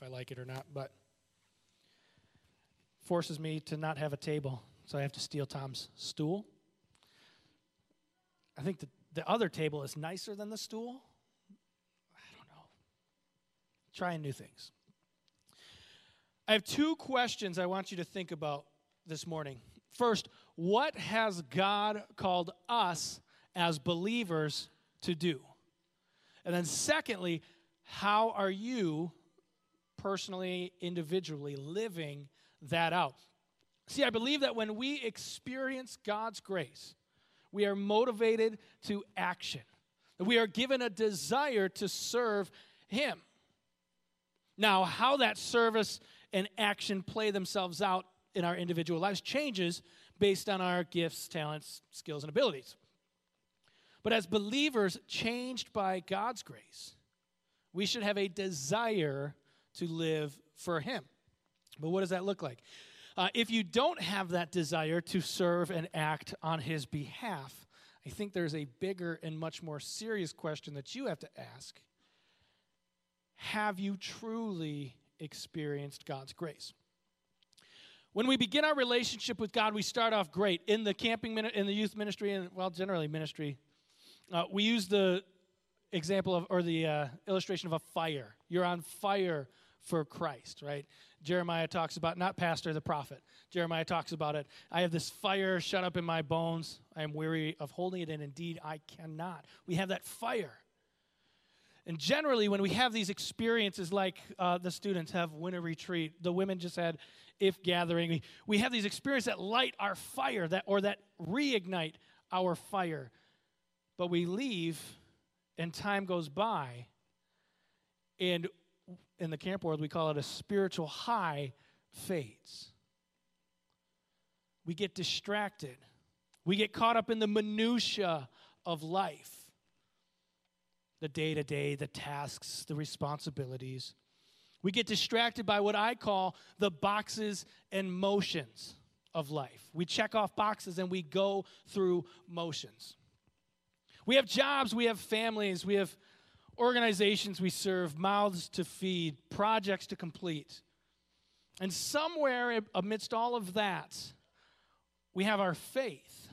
if I like it or not, but forces me to not have a table, so I have to steal Tom's stool. I think the, the other table is nicer than the stool. I don't know. Trying new things. I have two questions I want you to think about this morning. First, what has God called us as believers to do? And then, secondly, how are you personally, individually living that out? See, I believe that when we experience God's grace, we are motivated to action. We are given a desire to serve Him. Now, how that service and action play themselves out in our individual lives changes based on our gifts, talents, skills, and abilities. But as believers changed by God's grace, we should have a desire to live for Him. But what does that look like? Uh, if you don't have that desire to serve and act on His behalf, I think there's a bigger and much more serious question that you have to ask Have you truly experienced God's grace? When we begin our relationship with God, we start off great in the camping, in the youth ministry, and well, generally ministry. Uh, we use the example of, or the uh, illustration of a fire. You're on fire for Christ, right? Jeremiah talks about, not pastor, the prophet. Jeremiah talks about it. I have this fire shut up in my bones. I am weary of holding it, and indeed I cannot. We have that fire. And generally, when we have these experiences like uh, the students have winter retreat, the women just had if gathering, we, we have these experiences that light our fire that, or that reignite our fire. But we leave, and time goes by, and in the camp world, we call it a spiritual high fades. We get distracted. We get caught up in the minutitia of life the day to day, the tasks, the responsibilities. We get distracted by what I call the boxes and motions of life. We check off boxes and we go through motions. We have jobs, we have families, we have organizations we serve, mouths to feed, projects to complete. And somewhere amidst all of that, we have our faith.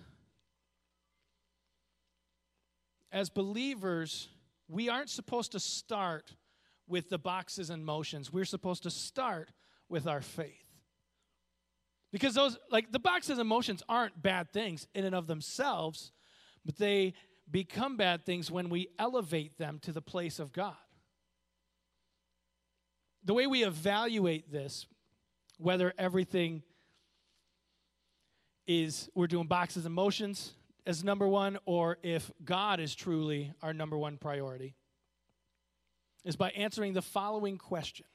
As believers, we aren't supposed to start with the boxes and motions. We're supposed to start with our faith. Because those, like the boxes and motions aren't bad things in and of themselves, but they become bad things when we elevate them to the place of God. The way we evaluate this, whether everything is we're doing boxes and motions as number one, or if God is truly our number one priority, is by answering the following question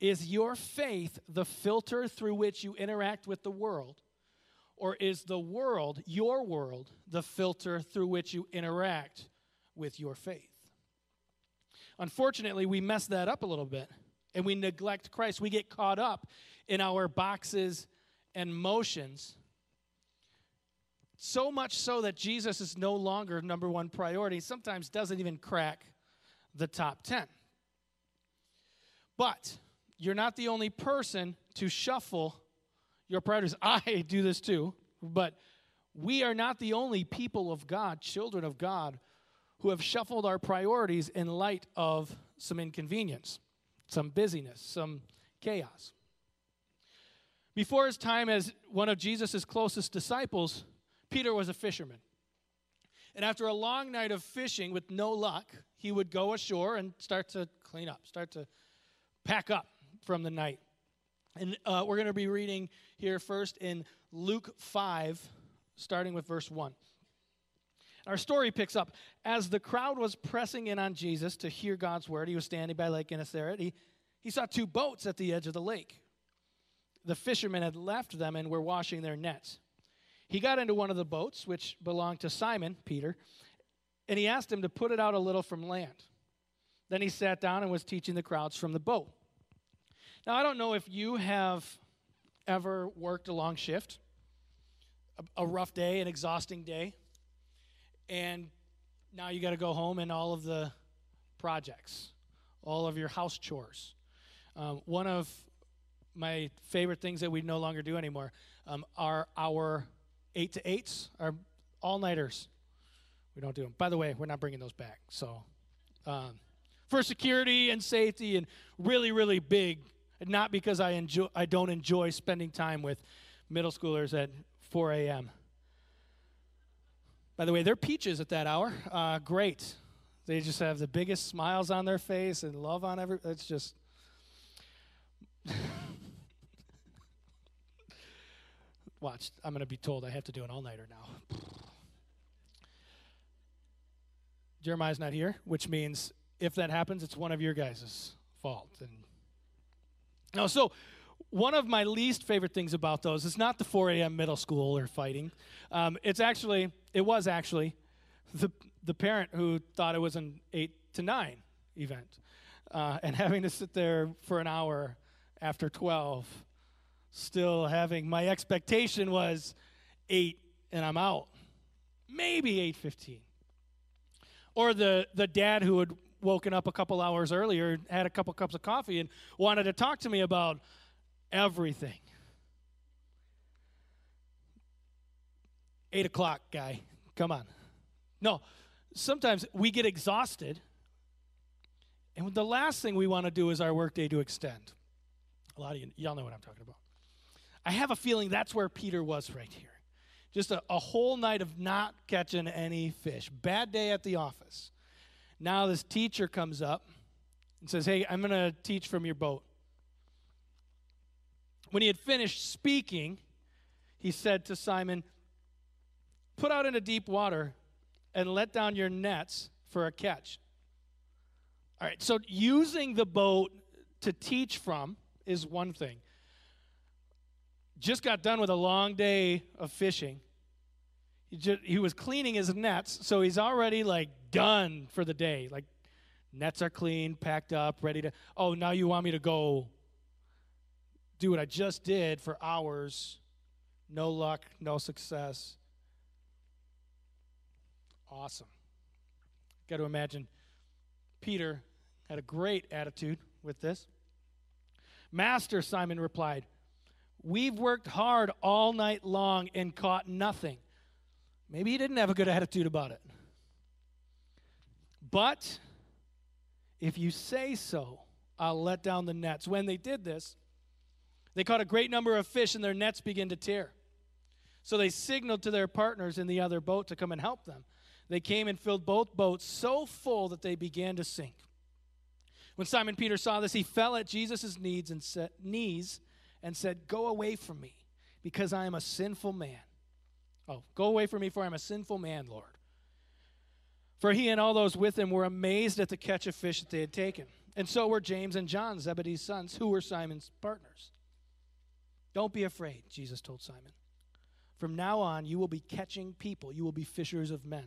Is your faith the filter through which you interact with the world? Or is the world, your world, the filter through which you interact with your faith? Unfortunately, we mess that up a little bit and we neglect Christ. We get caught up in our boxes and motions. So much so that Jesus is no longer number one priority, sometimes doesn't even crack the top 10. But you're not the only person to shuffle your priorities. I do this too, but we are not the only people of God, children of God, who have shuffled our priorities in light of some inconvenience, some busyness, some chaos. Before his time as one of Jesus' closest disciples, Peter was a fisherman. And after a long night of fishing with no luck, he would go ashore and start to clean up, start to pack up from the night. And uh, we're going to be reading here first in Luke 5, starting with verse 1. Our story picks up. As the crowd was pressing in on Jesus to hear God's word, he was standing by Lake Gennesaret. He, he saw two boats at the edge of the lake. The fishermen had left them and were washing their nets. He got into one of the boats, which belonged to Simon, Peter, and he asked him to put it out a little from land. Then he sat down and was teaching the crowds from the boat. Now, I don't know if you have ever worked a long shift, a, a rough day, an exhausting day, and now you got to go home and all of the projects, all of your house chores, Um, one of my favorite things that we no longer do anymore um, are our eight to eights, our all nighters. We don't do them. By the way, we're not bringing those back. So, um, for security and safety, and really, really big. Not because I enjoy, I don't enjoy spending time with middle schoolers at 4 a.m. By the way, they're peaches at that hour. Uh, great. They just have the biggest smiles on their face and love on every. It's just. Watch, I'm going to be told I have to do an all nighter now. Jeremiah's not here, which means if that happens, it's one of your guys' fault. And now, so one of my least favorite things about those is not the 4 a.m. middle school or fighting. Um, it's actually, it was actually the the parent who thought it was an eight to nine event, uh, and having to sit there for an hour after 12, still having my expectation was eight and I'm out, maybe 8:15. Or the the dad who had woken up a couple hours earlier, had a couple cups of coffee, and wanted to talk to me about everything. Eight o'clock, guy. Come on. No, sometimes we get exhausted, and the last thing we want to do is our workday to extend. A lot of you, y'all know what I'm talking about. I have a feeling that's where Peter was right here. Just a, a whole night of not catching any fish. Bad day at the office. Now this teacher comes up and says, Hey, I'm going to teach from your boat. When he had finished speaking, he said to Simon, Put out into deep water and let down your nets for a catch. All right, so using the boat to teach from is one thing. Just got done with a long day of fishing. He, just, he was cleaning his nets, so he's already like done for the day. Like, nets are clean, packed up, ready to. Oh, now you want me to go do what I just did for hours? No luck, no success. Awesome. Got to imagine Peter had a great attitude with this. Master, Simon replied, We've worked hard all night long and caught nothing. Maybe he didn't have a good attitude about it. But if you say so, I'll let down the nets. When they did this, they caught a great number of fish and their nets began to tear. So they signaled to their partners in the other boat to come and help them. They came and filled both boats so full that they began to sink. When Simon Peter saw this, he fell at Jesus' knees and said, Go away from me, because I am a sinful man. Oh, go away from me, for I am a sinful man, Lord. For he and all those with him were amazed at the catch of fish that they had taken. And so were James and John, Zebedee's sons, who were Simon's partners. Don't be afraid, Jesus told Simon. From now on, you will be catching people, you will be fishers of men.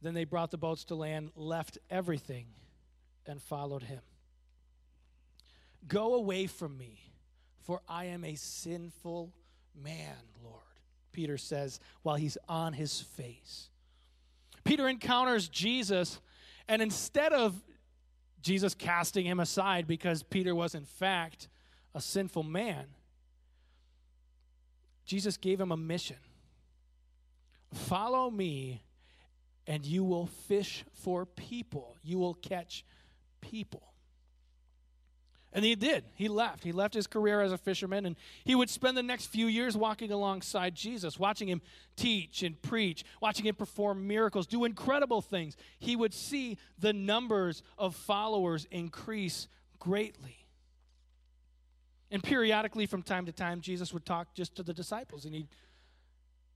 Then they brought the boats to land, left everything, and followed him. Go away from me, for I am a sinful man, Lord, Peter says while he's on his face. Peter encounters Jesus, and instead of Jesus casting him aside because Peter was, in fact, a sinful man, Jesus gave him a mission Follow me and you will fish for people. You will catch people. And he did. He left. He left his career as a fisherman, and he would spend the next few years walking alongside Jesus, watching him teach and preach, watching him perform miracles, do incredible things. He would see the numbers of followers increase greatly. And periodically, from time to time, Jesus would talk just to the disciples, and he'd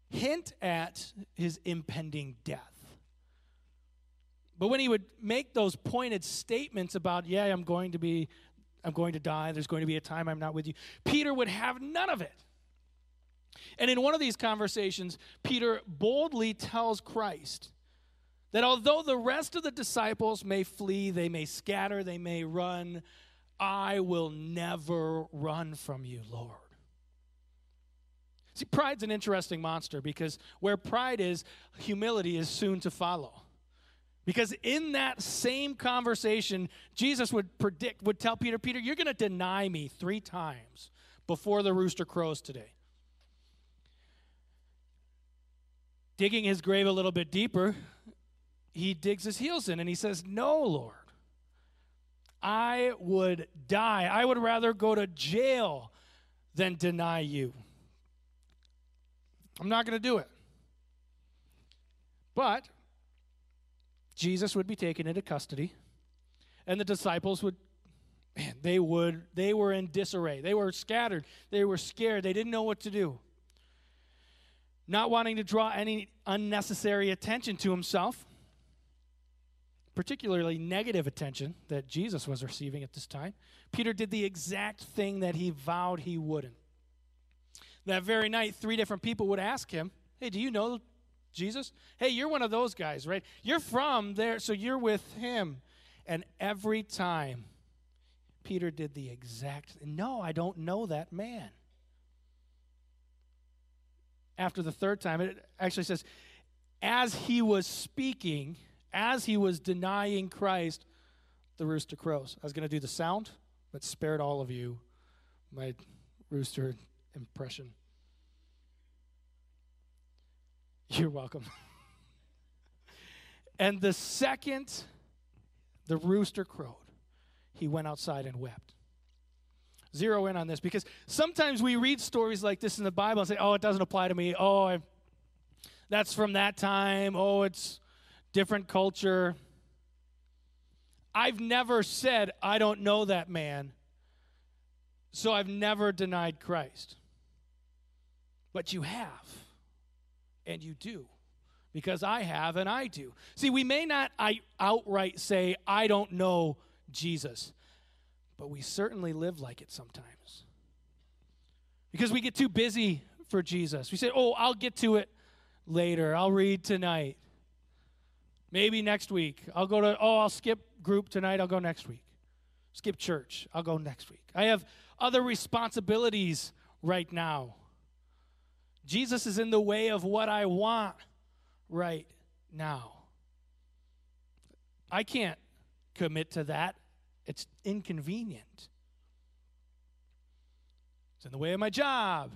hint at his impending death. But when he would make those pointed statements about, yeah, I'm going to be, I'm going to die, there's going to be a time I'm not with you, Peter would have none of it. And in one of these conversations, Peter boldly tells Christ that although the rest of the disciples may flee, they may scatter, they may run, I will never run from you, Lord. See, pride's an interesting monster because where pride is, humility is soon to follow. Because in that same conversation, Jesus would predict, would tell Peter, Peter, you're going to deny me three times before the rooster crows today. Digging his grave a little bit deeper, he digs his heels in and he says, No, Lord. I would die. I would rather go to jail than deny you. I'm not going to do it. But Jesus would be taken into custody, and the disciples would, man, they would, they were in disarray. They were scattered. They were scared. They didn't know what to do. Not wanting to draw any unnecessary attention to himself, particularly negative attention that Jesus was receiving at this time, Peter did the exact thing that he vowed he wouldn't. That very night, three different people would ask him, Hey, do you know Jesus? Hey, you're one of those guys, right? You're from there, so you're with him. And every time, Peter did the exact no, I don't know that man. After the third time, it actually says, as he was speaking, as he was denying Christ, the rooster crows. I was going to do the sound, but spared all of you my rooster impression. You're welcome. and the second the rooster crowed, he went outside and wept. Zero in on this because sometimes we read stories like this in the Bible and say, oh, it doesn't apply to me. Oh, I, that's from that time. Oh, it's different culture. I've never said, I don't know that man, so I've never denied Christ. But you have, and you do, because I have and I do. See, we may not outright say, I don't know Jesus, but we certainly live like it sometimes. Because we get too busy for Jesus. We say, oh, I'll get to it later, I'll read tonight. Maybe next week. I'll go to, oh, I'll skip group tonight. I'll go next week. Skip church. I'll go next week. I have other responsibilities right now. Jesus is in the way of what I want right now. I can't commit to that, it's inconvenient. It's in the way of my job,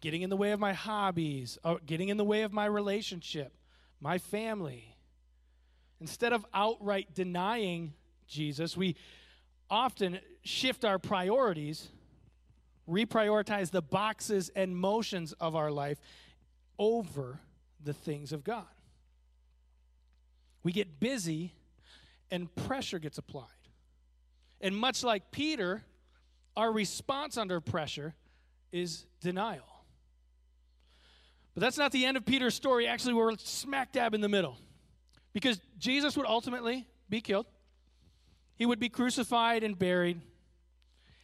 getting in the way of my hobbies, or getting in the way of my relationship, my family. Instead of outright denying Jesus, we often shift our priorities, reprioritize the boxes and motions of our life over the things of God. We get busy and pressure gets applied. And much like Peter, our response under pressure is denial. But that's not the end of Peter's story. Actually, we're smack dab in the middle. Because Jesus would ultimately be killed, he would be crucified and buried.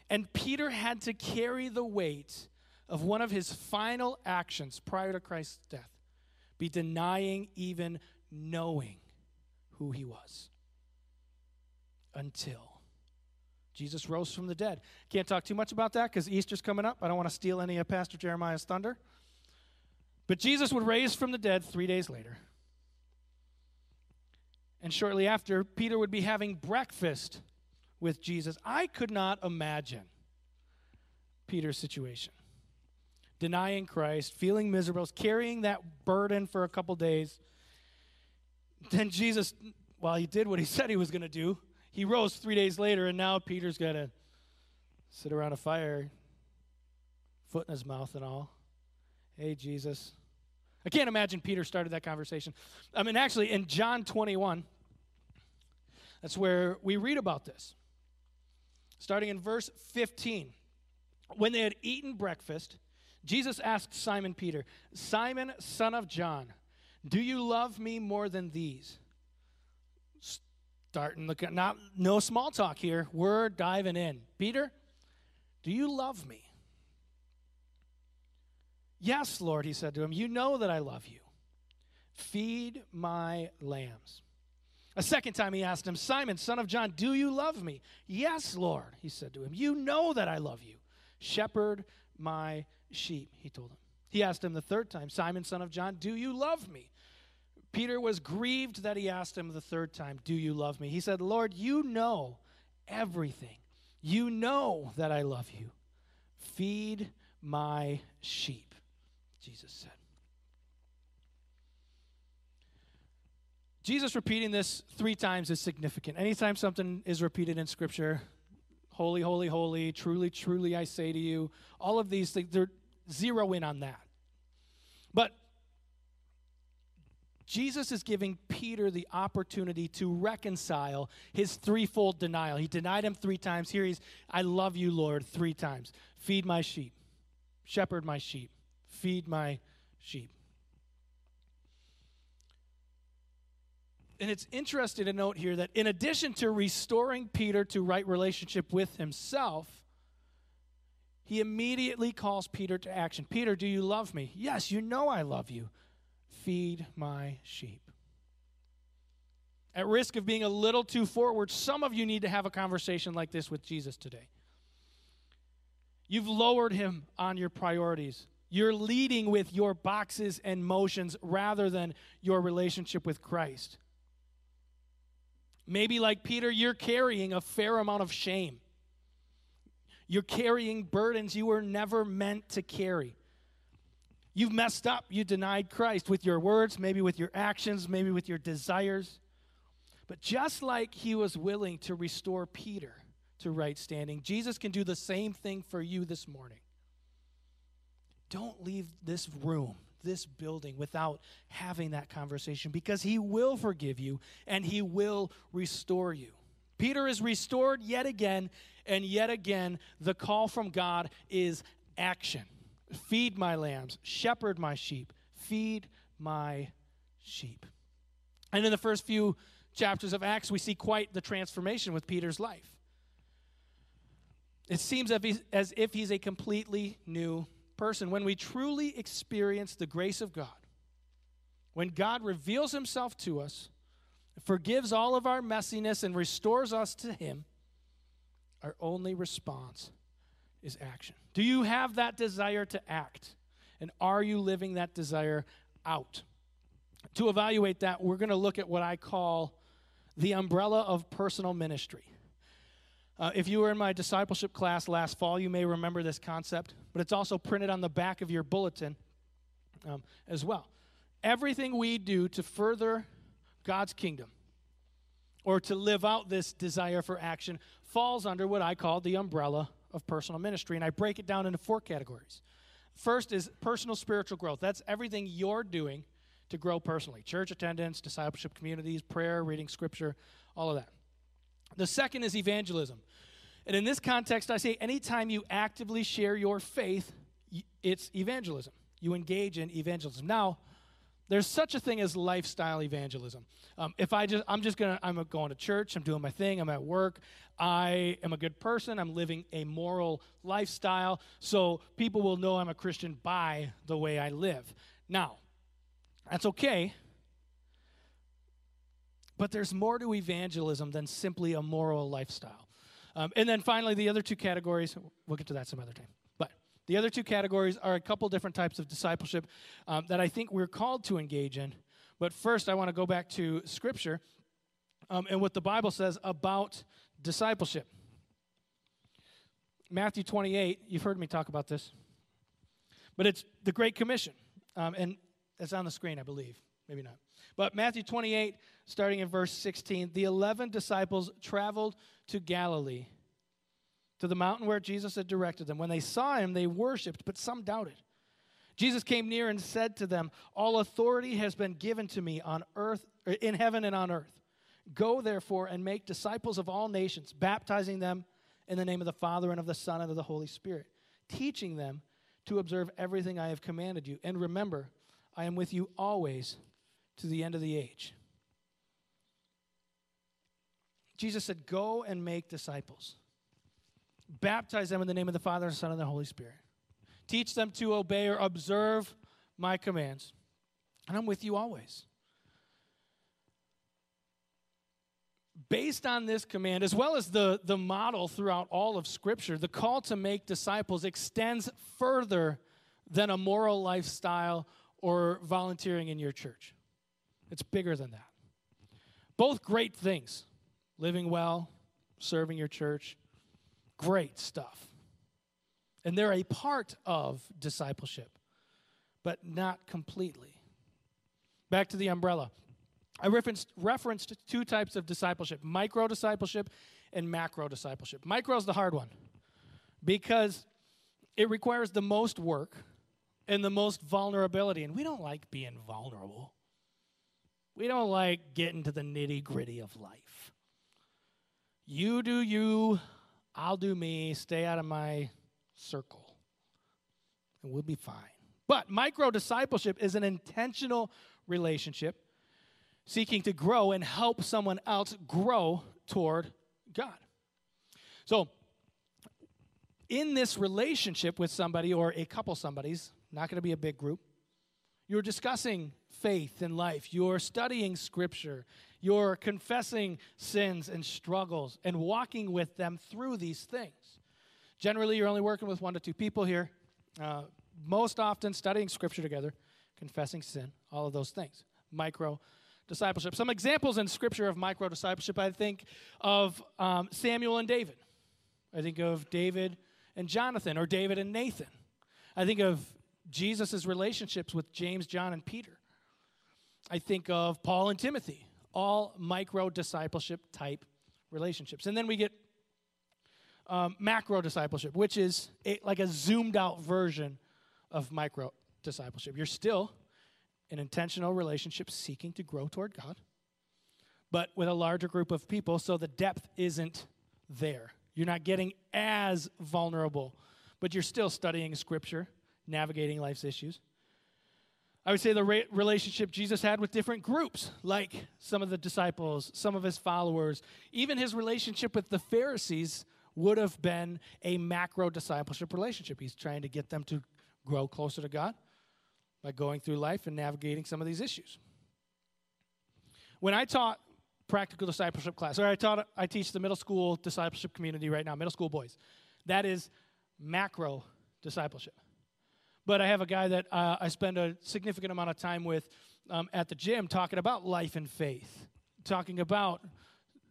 And Peter had to carry the weight of one of his final actions prior to Christ's death be denying even knowing who he was until Jesus rose from the dead. Can't talk too much about that because Easter's coming up. I don't want to steal any of Pastor Jeremiah's thunder. But Jesus would raise from the dead three days later. And shortly after, Peter would be having breakfast with Jesus. I could not imagine Peter's situation. Denying Christ, feeling miserable, carrying that burden for a couple days. Then Jesus, while he did what he said he was going to do, he rose three days later, and now Peter's got to sit around a fire, foot in his mouth and all. Hey, Jesus. I can't imagine Peter started that conversation. I mean, actually, in John 21, that's where we read about this. Starting in verse 15. When they had eaten breakfast, Jesus asked Simon Peter, Simon, son of John, do you love me more than these? Starting the not no small talk here. We're diving in. Peter, do you love me? Yes, Lord, he said to him, You know that I love you. Feed my lambs. A second time he asked him, Simon, son of John, do you love me? Yes, Lord, he said to him. You know that I love you. Shepherd my sheep, he told him. He asked him the third time, Simon, son of John, do you love me? Peter was grieved that he asked him the third time, Do you love me? He said, Lord, you know everything. You know that I love you. Feed my sheep, Jesus said. Jesus repeating this three times is significant. Anytime something is repeated in Scripture, holy, holy, holy, truly, truly, I say to you, all of these things, they're zero in on that. But Jesus is giving Peter the opportunity to reconcile his threefold denial. He denied him three times. Here he's, I love you, Lord, three times. Feed my sheep, shepherd my sheep, feed my sheep. And it's interesting to note here that in addition to restoring Peter to right relationship with himself, he immediately calls Peter to action. Peter, do you love me? Yes, you know I love you. Feed my sheep. At risk of being a little too forward, some of you need to have a conversation like this with Jesus today. You've lowered him on your priorities. You're leading with your boxes and motions rather than your relationship with Christ. Maybe, like Peter, you're carrying a fair amount of shame. You're carrying burdens you were never meant to carry. You've messed up. You denied Christ with your words, maybe with your actions, maybe with your desires. But just like he was willing to restore Peter to right standing, Jesus can do the same thing for you this morning. Don't leave this room this building without having that conversation because he will forgive you and he will restore you. Peter is restored yet again, and yet again, the call from God is action. Feed my lambs, shepherd my sheep, feed my sheep. And in the first few chapters of Acts, we see quite the transformation with Peter's life. It seems as if he's a completely new person, when we truly experience the grace of God, when God reveals himself to us, forgives all of our messiness, and restores us to him, our only response is action. Do you have that desire to act? And are you living that desire out? To evaluate that, we're going to look at what I call the umbrella of personal ministry. Uh, if you were in my discipleship class last fall, you may remember this concept, but it's also printed on the back of your bulletin um, as well. Everything we do to further God's kingdom or to live out this desire for action falls under what I call the umbrella of personal ministry. And I break it down into four categories. First is personal spiritual growth. That's everything you're doing to grow personally church attendance, discipleship communities, prayer, reading scripture, all of that. The second is evangelism. And in this context, I say anytime you actively share your faith, it's evangelism. You engage in evangelism. Now, there's such a thing as lifestyle evangelism. Um, if I just, I'm just gonna, I'm going to church, I'm doing my thing, I'm at work, I am a good person, I'm living a moral lifestyle, so people will know I'm a Christian by the way I live. Now, that's okay, but there's more to evangelism than simply a moral lifestyle. Um, and then finally, the other two categories, we'll get to that some other time. But the other two categories are a couple different types of discipleship um, that I think we're called to engage in. But first, I want to go back to Scripture um, and what the Bible says about discipleship. Matthew 28, you've heard me talk about this, but it's the Great Commission. Um, and it's on the screen, I believe. Maybe not. But Matthew 28, starting in verse 16, the 11 disciples traveled to Galilee, to the mountain where Jesus had directed them. When they saw him, they worshiped, but some doubted. Jesus came near and said to them, All authority has been given to me on earth, in heaven and on earth. Go therefore and make disciples of all nations, baptizing them in the name of the Father and of the Son and of the Holy Spirit, teaching them to observe everything I have commanded you. And remember, I am with you always to the end of the age. Jesus said, Go and make disciples. Baptize them in the name of the Father, and Son, and the Holy Spirit. Teach them to obey or observe my commands. And I'm with you always. Based on this command, as well as the, the model throughout all of Scripture, the call to make disciples extends further than a moral lifestyle or volunteering in your church. It's bigger than that. Both great things living well, serving your church, great stuff. And they're a part of discipleship, but not completely. Back to the umbrella. I referenced, referenced two types of discipleship micro discipleship and macro discipleship. Micro is the hard one because it requires the most work and the most vulnerability. And we don't like being vulnerable, we don't like getting to the nitty gritty of life. You do you, I'll do me, stay out of my circle, and we'll be fine. But micro discipleship is an intentional relationship seeking to grow and help someone else grow toward God. So, in this relationship with somebody or a couple somebodies, not going to be a big group, you're discussing faith and life, you're studying scripture, you're confessing sins and struggles and walking with them through these things. Generally, you're only working with one to two people here. Uh, most often, studying scripture together, confessing sin, all of those things. Micro discipleship. Some examples in scripture of micro discipleship I think of um, Samuel and David. I think of David and Jonathan, or David and Nathan. I think of Jesus' relationships with James, John, and Peter. I think of Paul and Timothy, all micro discipleship type relationships. And then we get um, macro discipleship, which is a, like a zoomed out version of micro discipleship. You're still an intentional relationship seeking to grow toward God, but with a larger group of people, so the depth isn't there. You're not getting as vulnerable, but you're still studying Scripture, navigating life's issues. I would say the re- relationship Jesus had with different groups, like some of the disciples, some of his followers, even his relationship with the Pharisees would have been a macro discipleship relationship. He's trying to get them to grow closer to God by going through life and navigating some of these issues. When I taught practical discipleship class, or I taught I teach the middle school discipleship community right now, middle school boys. That is macro discipleship. But I have a guy that uh, I spend a significant amount of time with um, at the gym talking about life and faith, talking about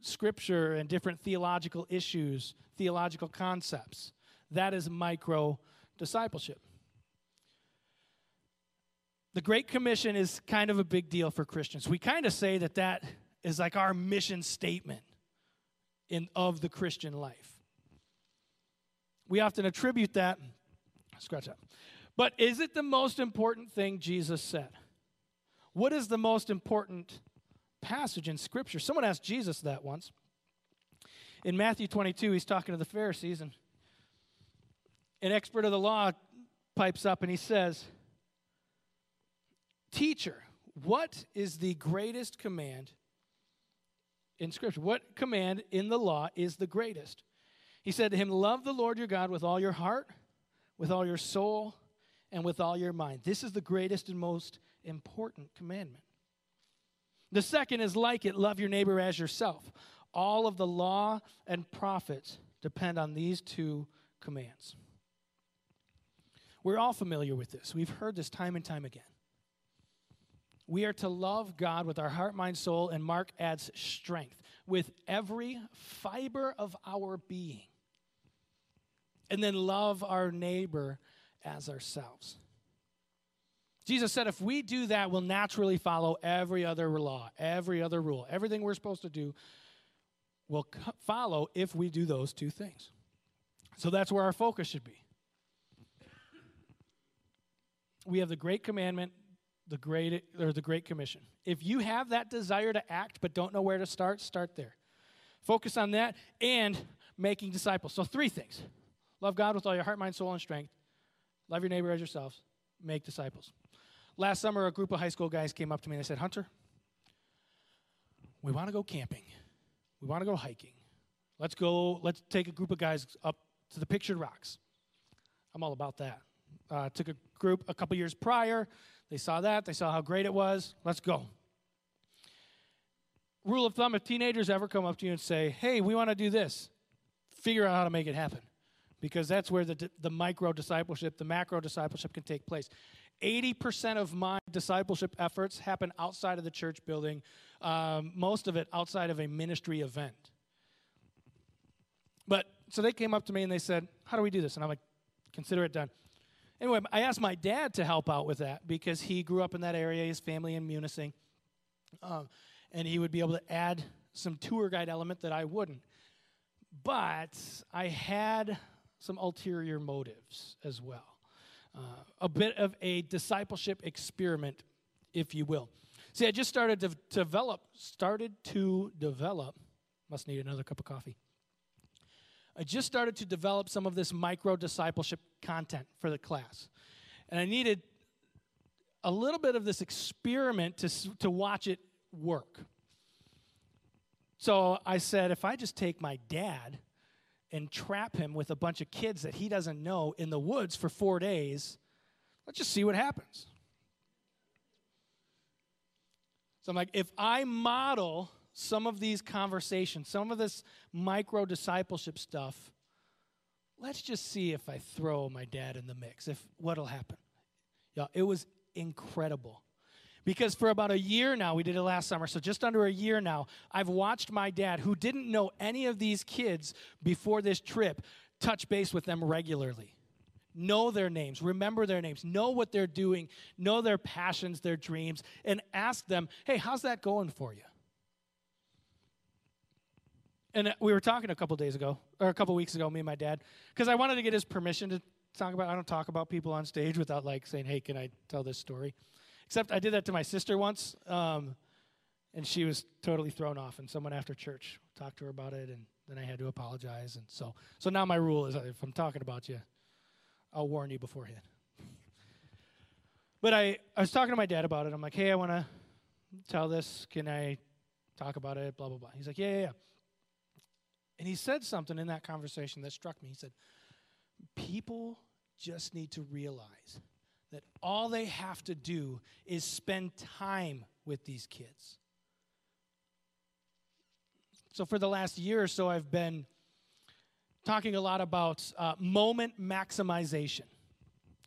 scripture and different theological issues, theological concepts. That is micro discipleship. The Great Commission is kind of a big deal for Christians. We kind of say that that is like our mission statement in, of the Christian life. We often attribute that, scratch that. But is it the most important thing Jesus said? What is the most important passage in Scripture? Someone asked Jesus that once. In Matthew 22, he's talking to the Pharisees, and an expert of the law pipes up and he says, Teacher, what is the greatest command in Scripture? What command in the law is the greatest? He said to him, Love the Lord your God with all your heart, with all your soul, and with all your mind. This is the greatest and most important commandment. The second is like it love your neighbor as yourself. All of the law and prophets depend on these two commands. We're all familiar with this. We've heard this time and time again. We are to love God with our heart, mind, soul, and Mark adds strength with every fiber of our being. And then love our neighbor as ourselves. Jesus said if we do that, we'll naturally follow every other law, every other rule. Everything we're supposed to do will follow if we do those two things. So that's where our focus should be. We have the great commandment the great or the great commission if you have that desire to act but don't know where to start start there focus on that and making disciples so three things love god with all your heart mind soul and strength love your neighbor as yourselves. Make disciples. Last summer a group of high school guys came up to me and they said hunter we want to go camping. We want to go hiking. Let's go let's take a group of guys up to the pictured rocks. I'm all about that. Uh, took a group a couple years prior. They saw that, they saw how great it was. Let's go. Rule of thumb if teenagers ever come up to you and say, hey, we want to do this, figure out how to make it happen. Because that's where the, the micro discipleship, the macro discipleship can take place. 80% of my discipleship efforts happen outside of the church building, um, most of it outside of a ministry event. But so they came up to me and they said, How do we do this? And I'm like, Consider it done. Anyway, I asked my dad to help out with that because he grew up in that area, his family in Munising. Um, and he would be able to add some tour guide element that I wouldn't. But I had some ulterior motives as well. Uh, a bit of a discipleship experiment, if you will. See, I just started to develop, started to develop, must need another cup of coffee. I just started to develop some of this micro discipleship content for the class. And I needed a little bit of this experiment to, to watch it work. So I said, if I just take my dad and trap him with a bunch of kids that he doesn't know in the woods for four days, let's just see what happens. So I'm like, if I model some of these conversations, some of this micro discipleship stuff, let's just see if I throw my dad in the mix, if what'll happen. Yeah, it was incredible. Because for about a year now, we did it last summer, so just under a year now, I've watched my dad, who didn't know any of these kids before this trip, touch base with them regularly. Know their names, remember their names, know what they're doing, know their passions, their dreams, and ask them, hey, how's that going for you? And uh, we were talking a couple days ago, or a couple weeks ago, me and my dad, because I wanted to get his permission to talk about. I don't talk about people on stage without like saying, "Hey, can I tell this story?" Except I did that to my sister once, um, and she was totally thrown off. And someone after church talked to her about it, and then I had to apologize. And so, so now my rule is, if I'm talking about you, I'll warn you beforehand. but I, I was talking to my dad about it. I'm like, "Hey, I want to tell this. Can I talk about it?" Blah blah blah. He's like, "Yeah, yeah, yeah." And he said something in that conversation that struck me. He said, People just need to realize that all they have to do is spend time with these kids. So, for the last year or so, I've been talking a lot about uh, moment maximization.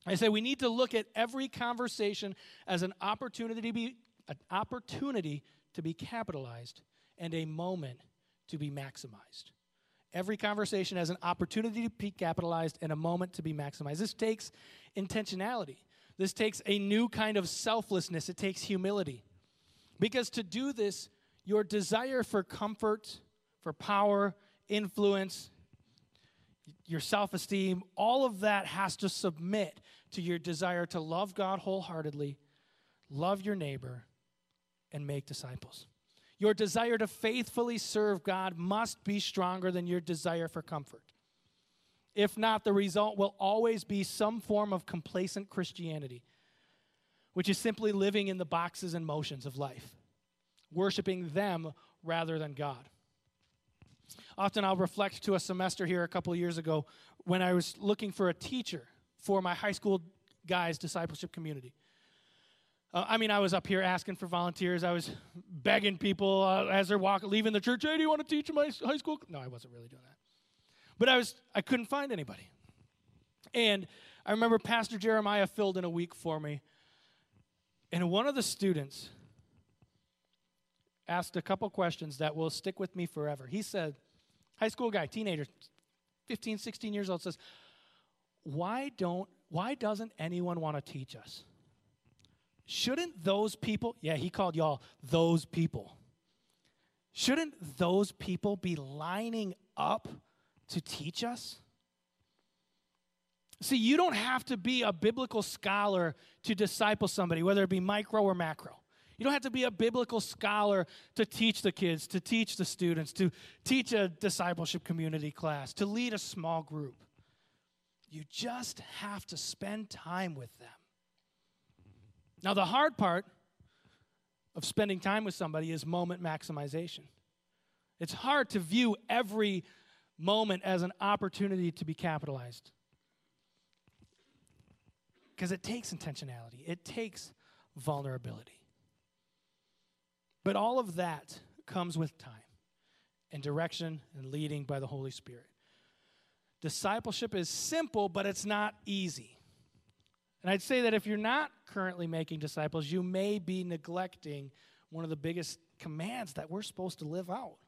I say we need to look at every conversation as an opportunity to be an opportunity to be capitalized and a moment to be maximized. Every conversation has an opportunity to be capitalized and a moment to be maximized. This takes intentionality. This takes a new kind of selflessness. It takes humility. Because to do this, your desire for comfort, for power, influence, your self esteem, all of that has to submit to your desire to love God wholeheartedly, love your neighbor, and make disciples. Your desire to faithfully serve God must be stronger than your desire for comfort. If not, the result will always be some form of complacent Christianity, which is simply living in the boxes and motions of life, worshiping them rather than God. Often I'll reflect to a semester here a couple years ago when I was looking for a teacher for my high school guys' discipleship community. Uh, I mean, I was up here asking for volunteers. I was begging people uh, as they're walking, leaving the church. Hey, do you want to teach my high school? No, I wasn't really doing that. But I was, I couldn't find anybody. And I remember Pastor Jeremiah filled in a week for me. And one of the students asked a couple questions that will stick with me forever. He said, high school guy, teenager, 15, 16 years old, says, why don't, why doesn't anyone want to teach us? Shouldn't those people, yeah, he called y'all those people. Shouldn't those people be lining up to teach us? See, you don't have to be a biblical scholar to disciple somebody, whether it be micro or macro. You don't have to be a biblical scholar to teach the kids, to teach the students, to teach a discipleship community class, to lead a small group. You just have to spend time with them. Now, the hard part of spending time with somebody is moment maximization. It's hard to view every moment as an opportunity to be capitalized because it takes intentionality, it takes vulnerability. But all of that comes with time and direction and leading by the Holy Spirit. Discipleship is simple, but it's not easy. And I'd say that if you're not currently making disciples, you may be neglecting one of the biggest commands that we're supposed to live out.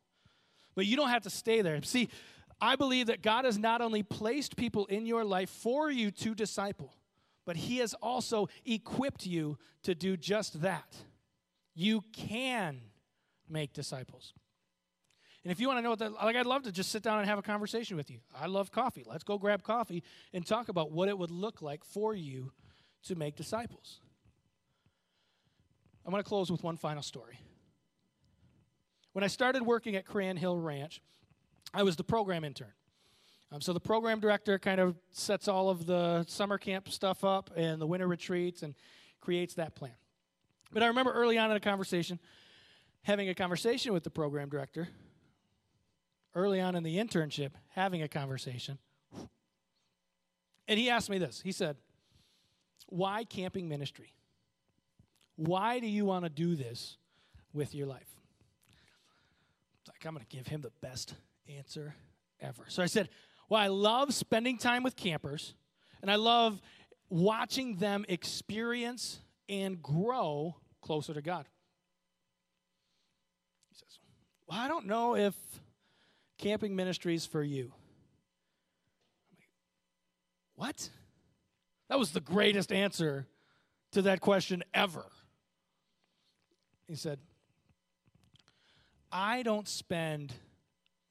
But you don't have to stay there. See, I believe that God has not only placed people in your life for you to disciple, but He has also equipped you to do just that. You can make disciples. And if you want to know what that, like, I'd love to just sit down and have a conversation with you. I love coffee. Let's go grab coffee and talk about what it would look like for you to make disciples. I'm going to close with one final story. When I started working at Cran-Hill Ranch, I was the program intern. Um, so the program director kind of sets all of the summer camp stuff up and the winter retreats and creates that plan. But I remember early on in a conversation, having a conversation with the program director, early on in the internship, having a conversation. And he asked me this. He said, Why camping ministry? Why do you want to do this with your life? Like, I'm going to give him the best answer ever. So I said, Well, I love spending time with campers, and I love watching them experience and grow closer to God. He says, Well, I don't know if camping ministry is for you. Like, what? That was the greatest answer to that question ever. He said, I don't spend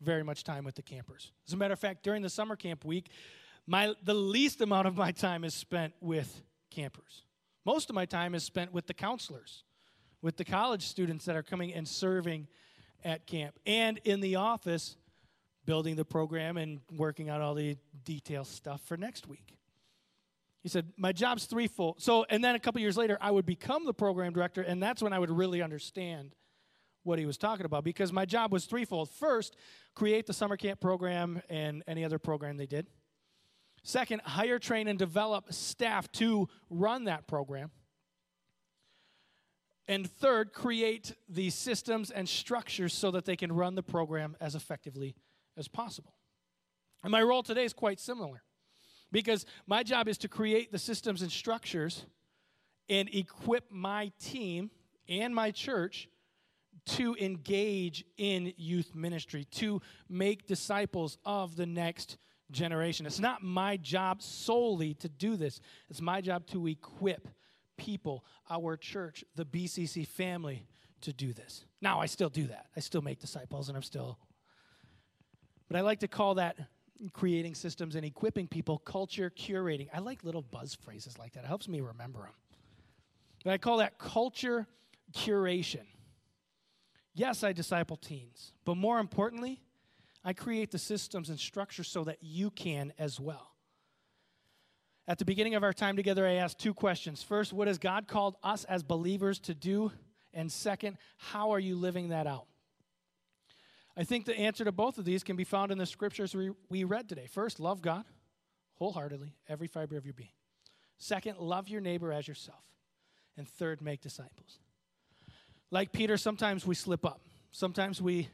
very much time with the campers. As a matter of fact, during the summer camp week, my, the least amount of my time is spent with campers. Most of my time is spent with the counselors, with the college students that are coming and serving at camp, and in the office, building the program and working out all the detail stuff for next week. He said, My job's threefold. So, and then a couple years later, I would become the program director, and that's when I would really understand what he was talking about because my job was threefold. First, create the summer camp program and any other program they did. Second, hire, train, and develop staff to run that program. And third, create the systems and structures so that they can run the program as effectively as possible. And my role today is quite similar because my job is to create the systems and structures and equip my team and my church to engage in youth ministry, to make disciples of the next generation. It's not my job solely to do this, it's my job to equip people, our church, the BCC family, to do this. Now, I still do that. I still make disciples and I'm still. But I like to call that creating systems and equipping people culture curating. I like little buzz phrases like that, it helps me remember them. But I call that culture curation. Yes, I disciple teens, but more importantly, I create the systems and structures so that you can as well. At the beginning of our time together, I asked two questions. First, what has God called us as believers to do? And second, how are you living that out? I think the answer to both of these can be found in the scriptures we, we read today. First, love God wholeheartedly, every fiber of your being. Second, love your neighbor as yourself. And third, make disciples. Like Peter, sometimes we slip up. Sometimes we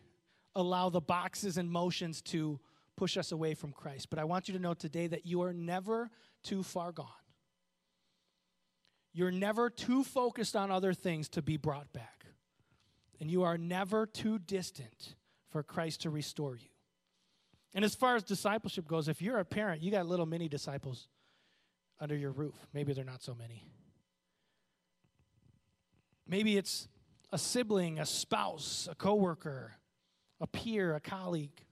allow the boxes and motions to push us away from Christ. But I want you to know today that you are never too far gone. You're never too focused on other things to be brought back. And you are never too distant for Christ to restore you. And as far as discipleship goes, if you're a parent, you got little mini disciples under your roof. Maybe they're not so many. Maybe it's a sibling, a spouse, a coworker, a peer, a colleague,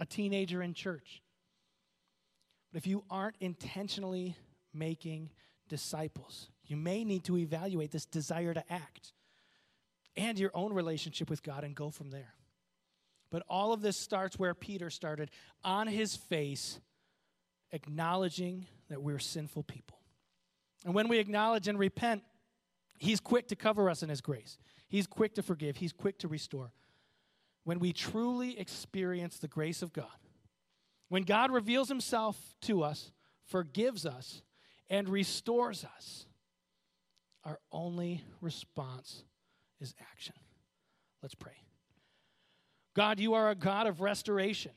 a teenager in church. But if you aren't intentionally making disciples, you may need to evaluate this desire to act and your own relationship with God and go from there. But all of this starts where Peter started on his face, acknowledging that we're sinful people. And when we acknowledge and repent, he's quick to cover us in his grace. He's quick to forgive, He's quick to restore. When we truly experience the grace of God, when God reveals Himself to us, forgives us, and restores us, our only response is action. Let's pray. God, you are a God of restoration.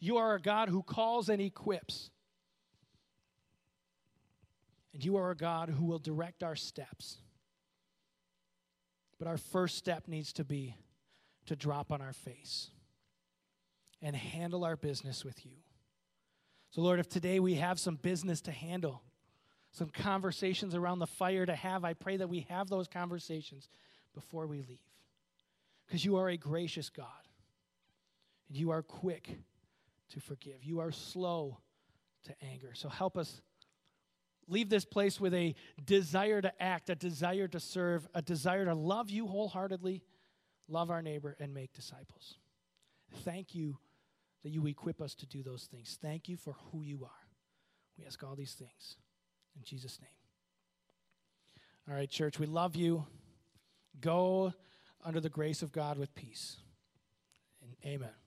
You are a God who calls and equips. And you are a God who will direct our steps. But our first step needs to be to drop on our face and handle our business with you. So, Lord, if today we have some business to handle, some conversations around the fire to have, I pray that we have those conversations before we leave. Because you are a gracious God, and you are quick to forgive, you are slow to anger. So, help us leave this place with a desire to act, a desire to serve, a desire to love you wholeheartedly, love our neighbor, and make disciples. Thank you that you equip us to do those things. Thank you for who you are. We ask all these things in Jesus' name. All right, church, we love you. Go under the grace of God with peace. And amen.